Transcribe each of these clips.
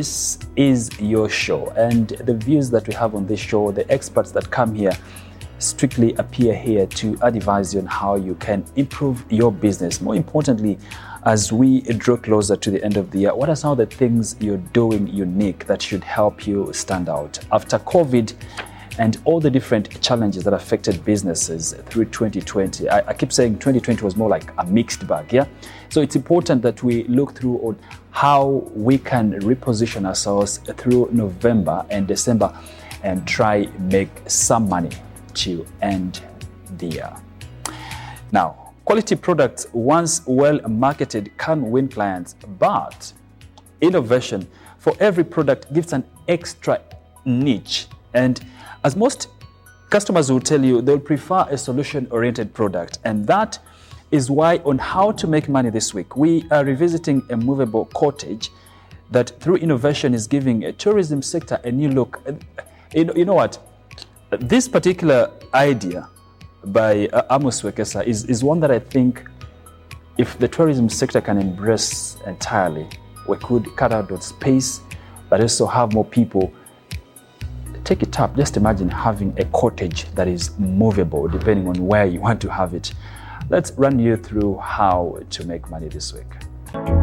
this is your show, and the views that we have on this show, the experts that come here, strictly appear here to advise you on how you can improve your business. More importantly, as we draw closer to the end of the year, what are some of the things you're doing unique that should help you stand out? After COVID, and all the different challenges that affected businesses through 2020. I, I, keep saying 2020 was more like a mixed bag, yeah? So it's important that we look through on how we can reposition ourselves through November and December and try make some money to end the year. Now, quality products, once well marketed, can win clients, but innovation for every product gives an extra niche and as most customers will tell you, they'll prefer a solution oriented product. And that is why, on how to make money this week, we are revisiting a movable cottage that, through innovation, is giving a tourism sector a new look. You know, what? This particular idea by uh, Amos Wekesa is, is one that I think if the tourism sector can embrace entirely, we could cut out that space, but also have more people take it up. Just imagine having a cottage that is movable depending on where you want to have it. Let's run you through how to make money this week.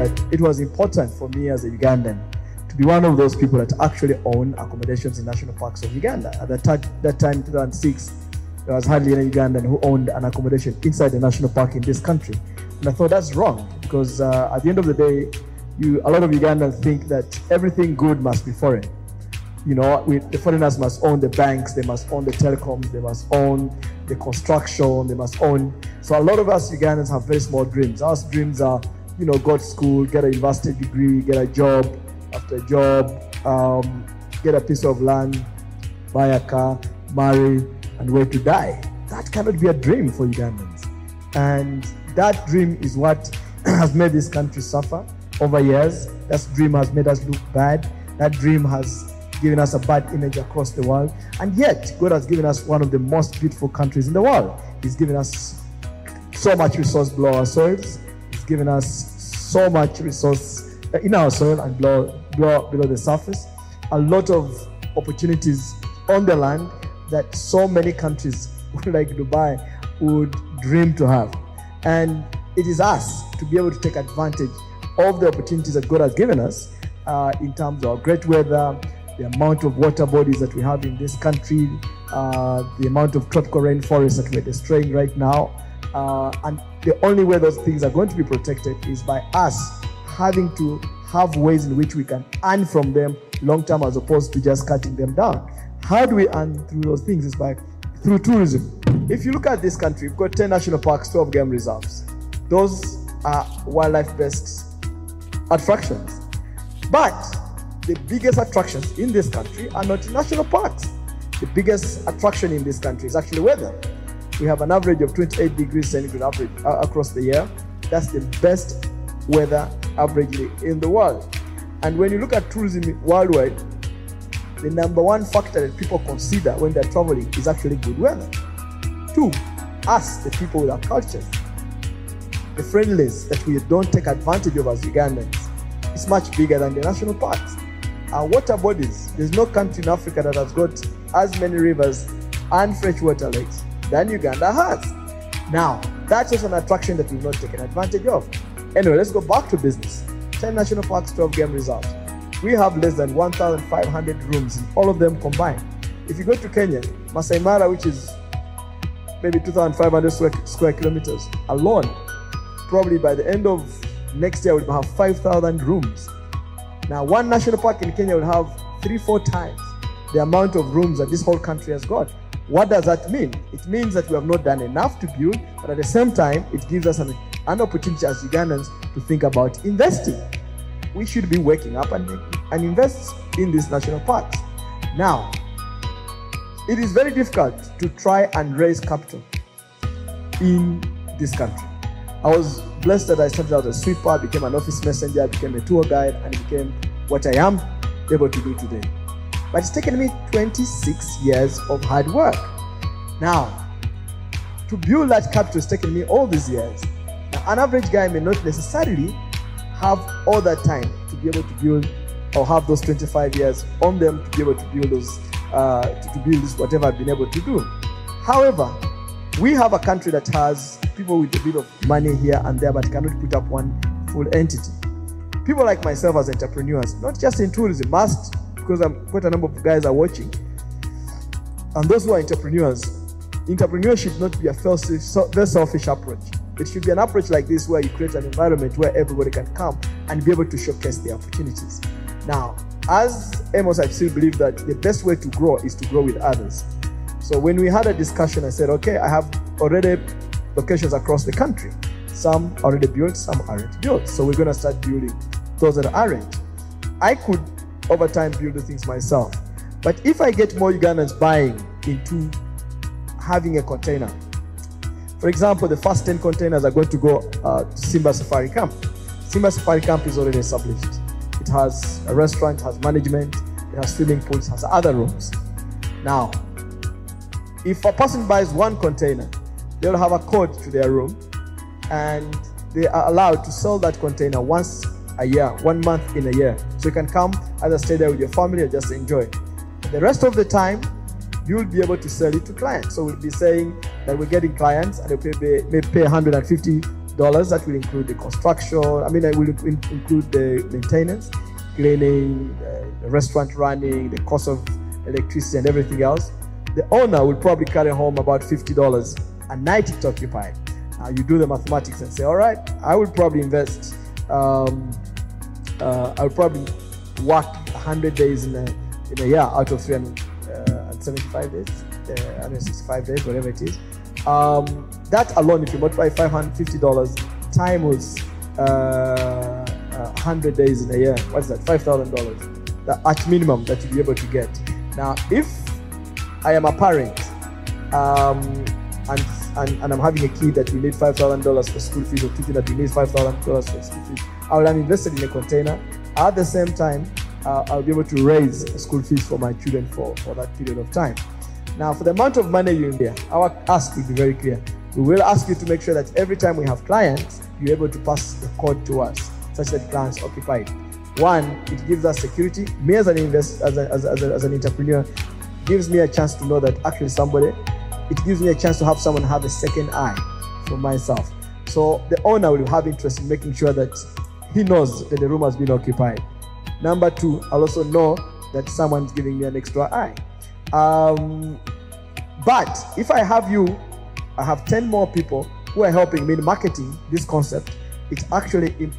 It was important for me as a Ugandan to be one of those people that actually own accommodations in national parks of Uganda. At that, time, that time, 2006, there was hardly any Ugandan who owned an accommodation inside the national park in this country. And I thought that's wrong because uh, at the end of the day, you, a lot of Ugandans think that everything good must be foreign. You know, we, the foreigners must own the banks, they must own the telecoms, they must own the construction, they must own. So a lot of us Ugandans have very small dreams. Our dreams are you know, go to school, get a university degree, get a job after a job, um, get a piece of land, buy a car, marry, and wait to die. That cannot be a dream for Ugandans. And that dream is what has made this country suffer over years. That dream has made us look bad. That dream has given us a bad image across the world. And yet, God has given us one of the most beautiful countries in the world. He's given us so much resource below our soils. Given us so much resource uh, in our soil and below, below, below the surface. A lot of opportunities on the land that so many countries like Dubai would dream to have. And it is us to be able to take advantage of the opportunities that God has given us uh, in terms of great weather, the amount of water bodies that we have in this country, uh, the amount of tropical rainforests that we're destroying right now, uh, and the only way those things are going to be protected is by us having to have ways in which we can earn from them long term as opposed to just cutting them down. How do we earn through those things? Is by through tourism. If you look at this country, we've got 10 national parks, 12 game reserves. Those are wildlife based attractions. But the biggest attractions in this country are not national parks. The biggest attraction in this country is actually weather we have an average of 28 degrees centigrade average uh, across the year. That's the best weather averagely in the world. And when you look at tourism worldwide, the number one factor that people consider when they're traveling is actually good weather. Two, us, the people with our cultures, the friendliness that we don't take advantage of as Ugandans is much bigger than the national parks. Our water bodies, there's no country in Africa that has got as many rivers and freshwater lakes than Uganda has. Now, that's just an attraction that we've not taken advantage of. Anyway, let's go back to business. 10 national parks, 12 game reserves. We have less than 1,500 rooms in all of them combined. If you go to Kenya, Masai Mara, which is maybe 2,500 square, square kilometers alone, probably by the end of next year, we'll have 5,000 rooms. Now, one national park in Kenya will have three, four times the amount of rooms that this whole country has got. What does that mean? It means that we have not done enough to build, but at the same time, it gives us an, an opportunity as Ugandans to think about investing. We should be waking up and, and invest in these national parks. Now, it is very difficult to try and raise capital in this country. I was blessed that I started out as a sweeper, became an office messenger, became a tour guide, and became what I am able to do today. But it's taken me 26 years of hard work. Now, to build that capital has taken me all these years. Now, an average guy may not necessarily have all that time to be able to build or have those 25 years on them to be able to build those, uh, to, to build this whatever I've been able to do. However, we have a country that has people with a bit of money here and there, but cannot put up one full entity. People like myself as entrepreneurs, not just in tourism, must because I'm quite a number of guys are watching, and those who are entrepreneurs, entrepreneurship should not be a very selfish approach. It should be an approach like this where you create an environment where everybody can come and be able to showcase their opportunities. Now, as Amos, I still believe that the best way to grow is to grow with others. So when we had a discussion, I said, okay, I have already locations across the country. Some already built, some aren't built. So we're going to start building those that aren't. I could, over time, build the things myself. But if I get more Ugandans buying into having a container, for example, the first 10 containers are going to go uh, to Simba Safari Camp. Simba Safari Camp is already established. It has a restaurant, has management, it has swimming pools, has other rooms. Now, if a person buys one container, they'll have a code to their room and they are allowed to sell that container once a year, one month in a year. So you can come either stay there with your family or just enjoy. The rest of the time, you'll be able to sell it to clients. So we'll be saying that we're getting clients and they pay, may pay $150. That will include the construction, I mean, it will include the maintenance, cleaning, uh, the restaurant running, the cost of electricity and everything else. The owner will probably carry home about $50 a night it's occupied. Uh, you do the mathematics and say, all right, I will probably invest, um, uh, I'll probably work 100 days in a, in a year out of 375 uh, days, uh, 165 days, whatever it is. Um, that alone, if you multiply $550 times uh, 100 days in a year, what's that? $5,000 at minimum that you'll be able to get. Now, if I am a parent um, and and, and I'm having a kid that will need $5,000 for school fees or teaching that will need $5,000 for school fees, I will have invested in a container. At the same time, uh, I'll be able to raise school fees for my children for, for that period of time. Now, for the amount of money you invest, our ask will be very clear. We will ask you to make sure that every time we have clients, you're able to pass the code to us such that clients occupied. One, it gives us security. Me as an investor, as, a, as, a, as, a, as an entrepreneur, gives me a chance to know that actually somebody it gives me a chance to have someone have a second eye for myself. So the owner will have interest in making sure that he knows that the room has been occupied. Number two, I'll also know that someone's giving me an extra eye. Um, but if I have you, I have 10 more people who are helping me in marketing this concept, it actually Im-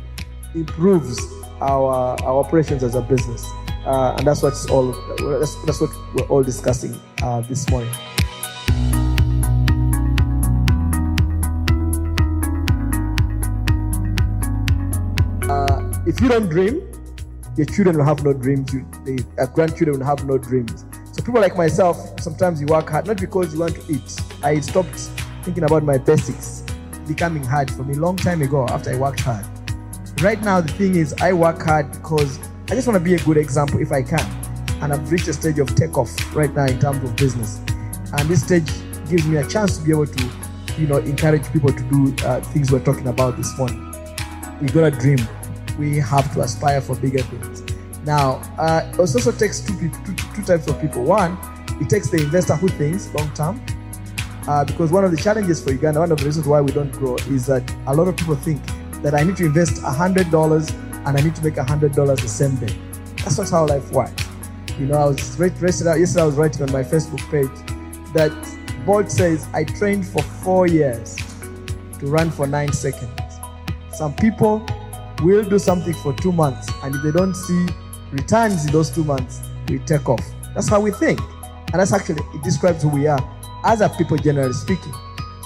improves our, our operations as a business. Uh, and that's what's all that's, that's what we're all discussing uh, this morning. If you don't dream, your children will have no dreams. You, the uh, grandchildren will have no dreams. So people like myself, sometimes you work hard not because you want to eat. I stopped thinking about my basics becoming hard for me a long time ago after I worked hard. Right now, the thing is, I work hard because I just want to be a good example if I can. And I've reached a stage of takeoff right now in terms of business. And this stage gives me a chance to be able to, you know, encourage people to do uh, things we're talking about this morning. We gotta dream we have to aspire for bigger things. Now, uh, it also takes two, two, types of people. One, it takes the investor who thinks long term, uh, because one of the challenges for Uganda, one of the reasons why we don't grow, is that a lot of people think that I need to invest hundred dollars and I need to make hundred dollars the same day. That's not how life works. You know, I was yesterday, yesterday I was writing on my Facebook page that Bolt says I trained for four years to run for nine seconds. Some people we'll do something for two months, and if they don't see returns in those two months, we take off. That's how we think. And that's actually, it describes who we are as a people, generally speaking.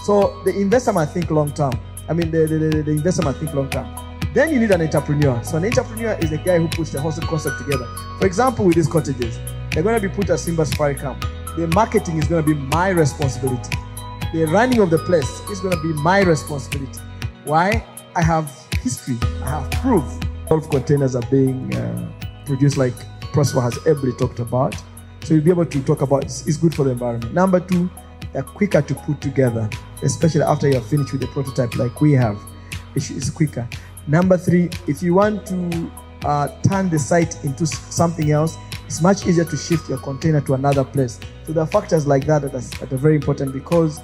So the investor might think long term. I mean, the, the, the, the investor might think long term. Then you need an entrepreneur. So an entrepreneur is the guy who puts the whole concept together. For example, with these cottages, they're going to be put at Simba Safari Camp. the marketing is going to be my responsibility. The running of the place is going to be my responsibility. Why? I have history, I have proof. 12 containers are being uh, produced, like Prosper has ably talked about. So you'll be able to talk about it's, good for the environment. Number two, they're quicker to put together, especially after you are finished with the prototype, like we have. It's, it's quicker. Number three, if you want to uh, turn the site into something else, it's much easier to shift your container to another place. So there are factors like that that are, that are very important because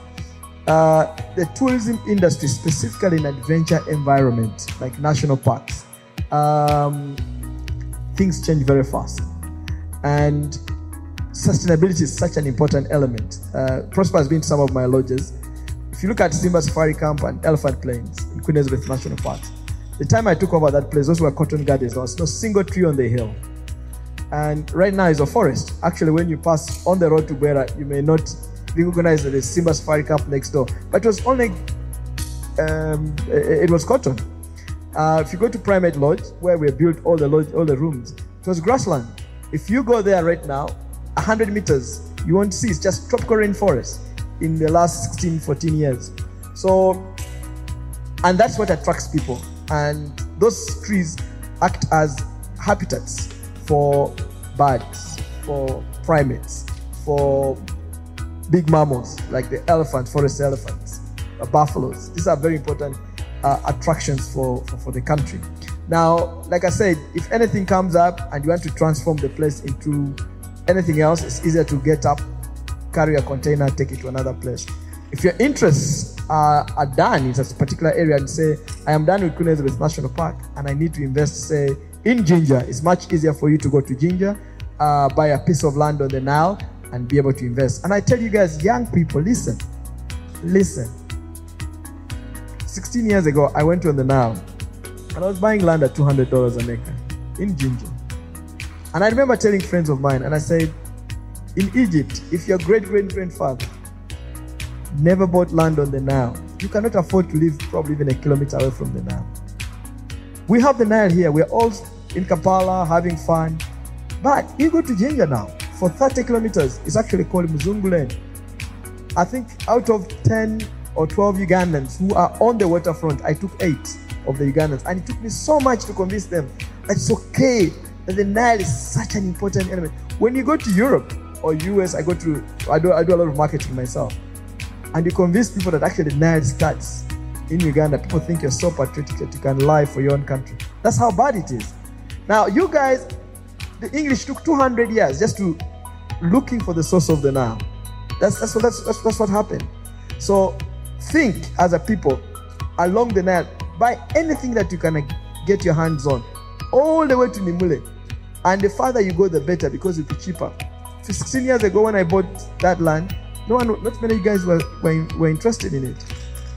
uh, the tourism industry, specifically in adventure environment like national parks, um, things change very fast, and sustainability is such an important element. Uh, Prosper has been to some of my lodges. If you look at Simba Safari Camp and Elephant Plains in Queen Elizabeth National Park, the time I took over that place, those were cotton gardens. There was no single tree on the hill. And right now is a forest. Actually, when you pass on the road to Bwera, you may not recognize the Simba Safari Camp next door. But it was only, um, it was cotton. Uh, if you go to Primate Lodge, where we built all the lodge, all the rooms, it was grassland. If you go there right now, 100 meters, you won't see it's just tropical rainforest in the last 16, 14 years. So, and that's what attracts people. And those trees act as habitats for birds, for primates, for big mammals like the elephant, forest elephants, uh, buffaloes. These are very important uh, attractions for, for, for the country. Now, like I said, if anything comes up and you want to transform the place into anything else, it's easier to get up, carry a container, take it to another place. If your interests are, are done in a particular area and say, I am done with Queen Elizabeth National Park and I need to invest, say, in Jinja, it's much easier for you to go to Jinja, uh, buy a piece of land on the Nile, and be able to invest. And I tell you guys, young people, listen, listen. 16 years ago, I went on the Nile and I was buying land at $200 an acre in Jinja. And I remember telling friends of mine, and I said, in Egypt, if your great great grandfather never bought land on the Nile, you cannot afford to live probably even a kilometer away from the Nile. We have the Nile here. We're all in Kampala having fun. But you go to Jinja now for 30 kilometers. It's actually called Muzungu I think out of 10 or 12 Ugandans who are on the waterfront, I took eight of the Ugandans. And it took me so much to convince them that it's okay, that the Nile is such an important element. When you go to Europe or US, I go to, I do, I do a lot of marketing myself. And you convince people that actually the Nile starts in Uganda. People think you're so patriotic that you can lie for your own country. That's how bad it is. Now, you guys, the English took 200 years just to looking for the source of the Nile. That's, that's, what, that's, that's, that's what happened. So think as a people along the Nile, buy anything that you can get your hands on, all the way to Nimule. And the farther you go, the better because it'll be cheaper. 16 years ago, when I bought that land, no one, not many guys were, were, were interested in it.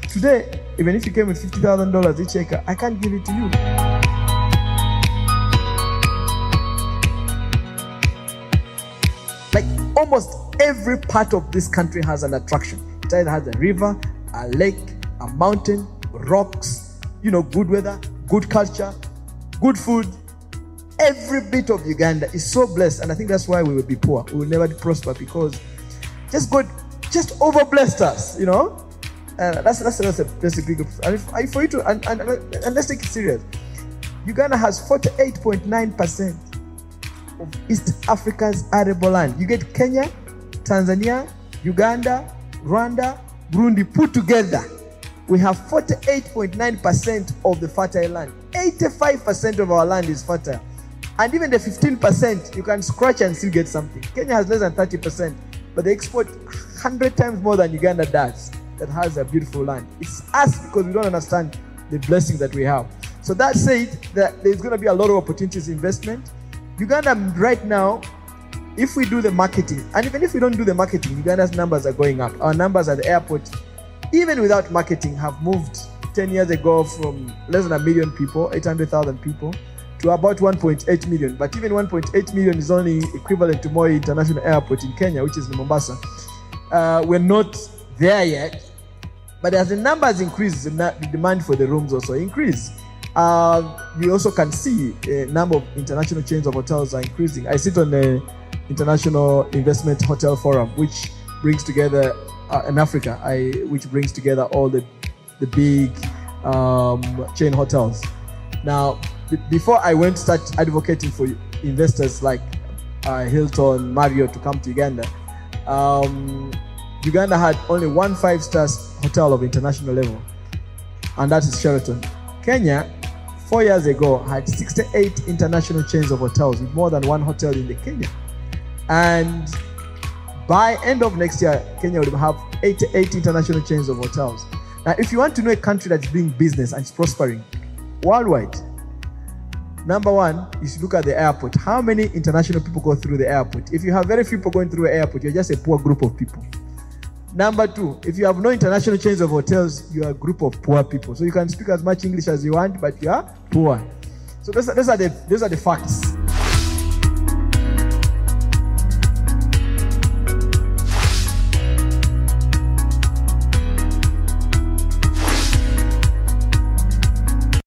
Today, even if you came with $50,000 each acre, I can't give it to you. Almost every part of this country has an attraction. It either has a river, a lake, a mountain, rocks, you know, good weather, good culture, good food. Every bit of Uganda is so blessed, and I think that's why we will be poor. We will never prosper because just God just over blessed us, you know. And that's that's that's a that's a big and if, for you to and, and, and let's take it serious. Uganda has 48.9 percent of East Africa's arable land. You get Kenya, Tanzania, Uganda, Rwanda, Burundi put together. We have 48.9% of the fertile land. 85% of our land is fertile. And even the 15%, you can scratch and still get something. Kenya has less than 30%, but they export 100 times more than Uganda does that has a beautiful land. It's us because we don't understand the blessing that we have. So that said, that there's going to be a lot of opportunities investment. Uganda right now, if we do the marketing, and even if we don't do the marketing, Uganda's numbers are going up. Our numbers at the airport, even without marketing, have moved 10 years ago from less than a million people, 800,000 people, to about 1.8 million. But even 1.8 million is only equivalent to Moi International Airport in Kenya, which is in Mombasa. Uh, we're not there yet. But as the numbers increase, the demand for the rooms also increase. Uh, we also can see a number of international chains of hotels are increasing. I sit on the International Investment Hotel Forum, which brings together uh, in Africa, I, which brings together all the the big um, chain hotels. Now, b- before I went to start advocating for investors like uh, Hilton, Marriott to come to Uganda, um, Uganda had only one five-star hotel of international level, and that is Sheraton. Kenya, four years ago, had 68 international chains of hotels with more than one hotel in the Kenya. And by end of next year, Kenya will have 88 international chains of hotels. Now, if you want to know a country that's doing business and is prospering worldwide, number one, should look at the airport. How many international people go through the airport? If you have very few people going through the airport, you're just a poor group of people. Number two, if you have no international chains of hotels, you are a group of poor people. So you can speak as much English as you want, but you are poor. So those are, those are the those are the facts.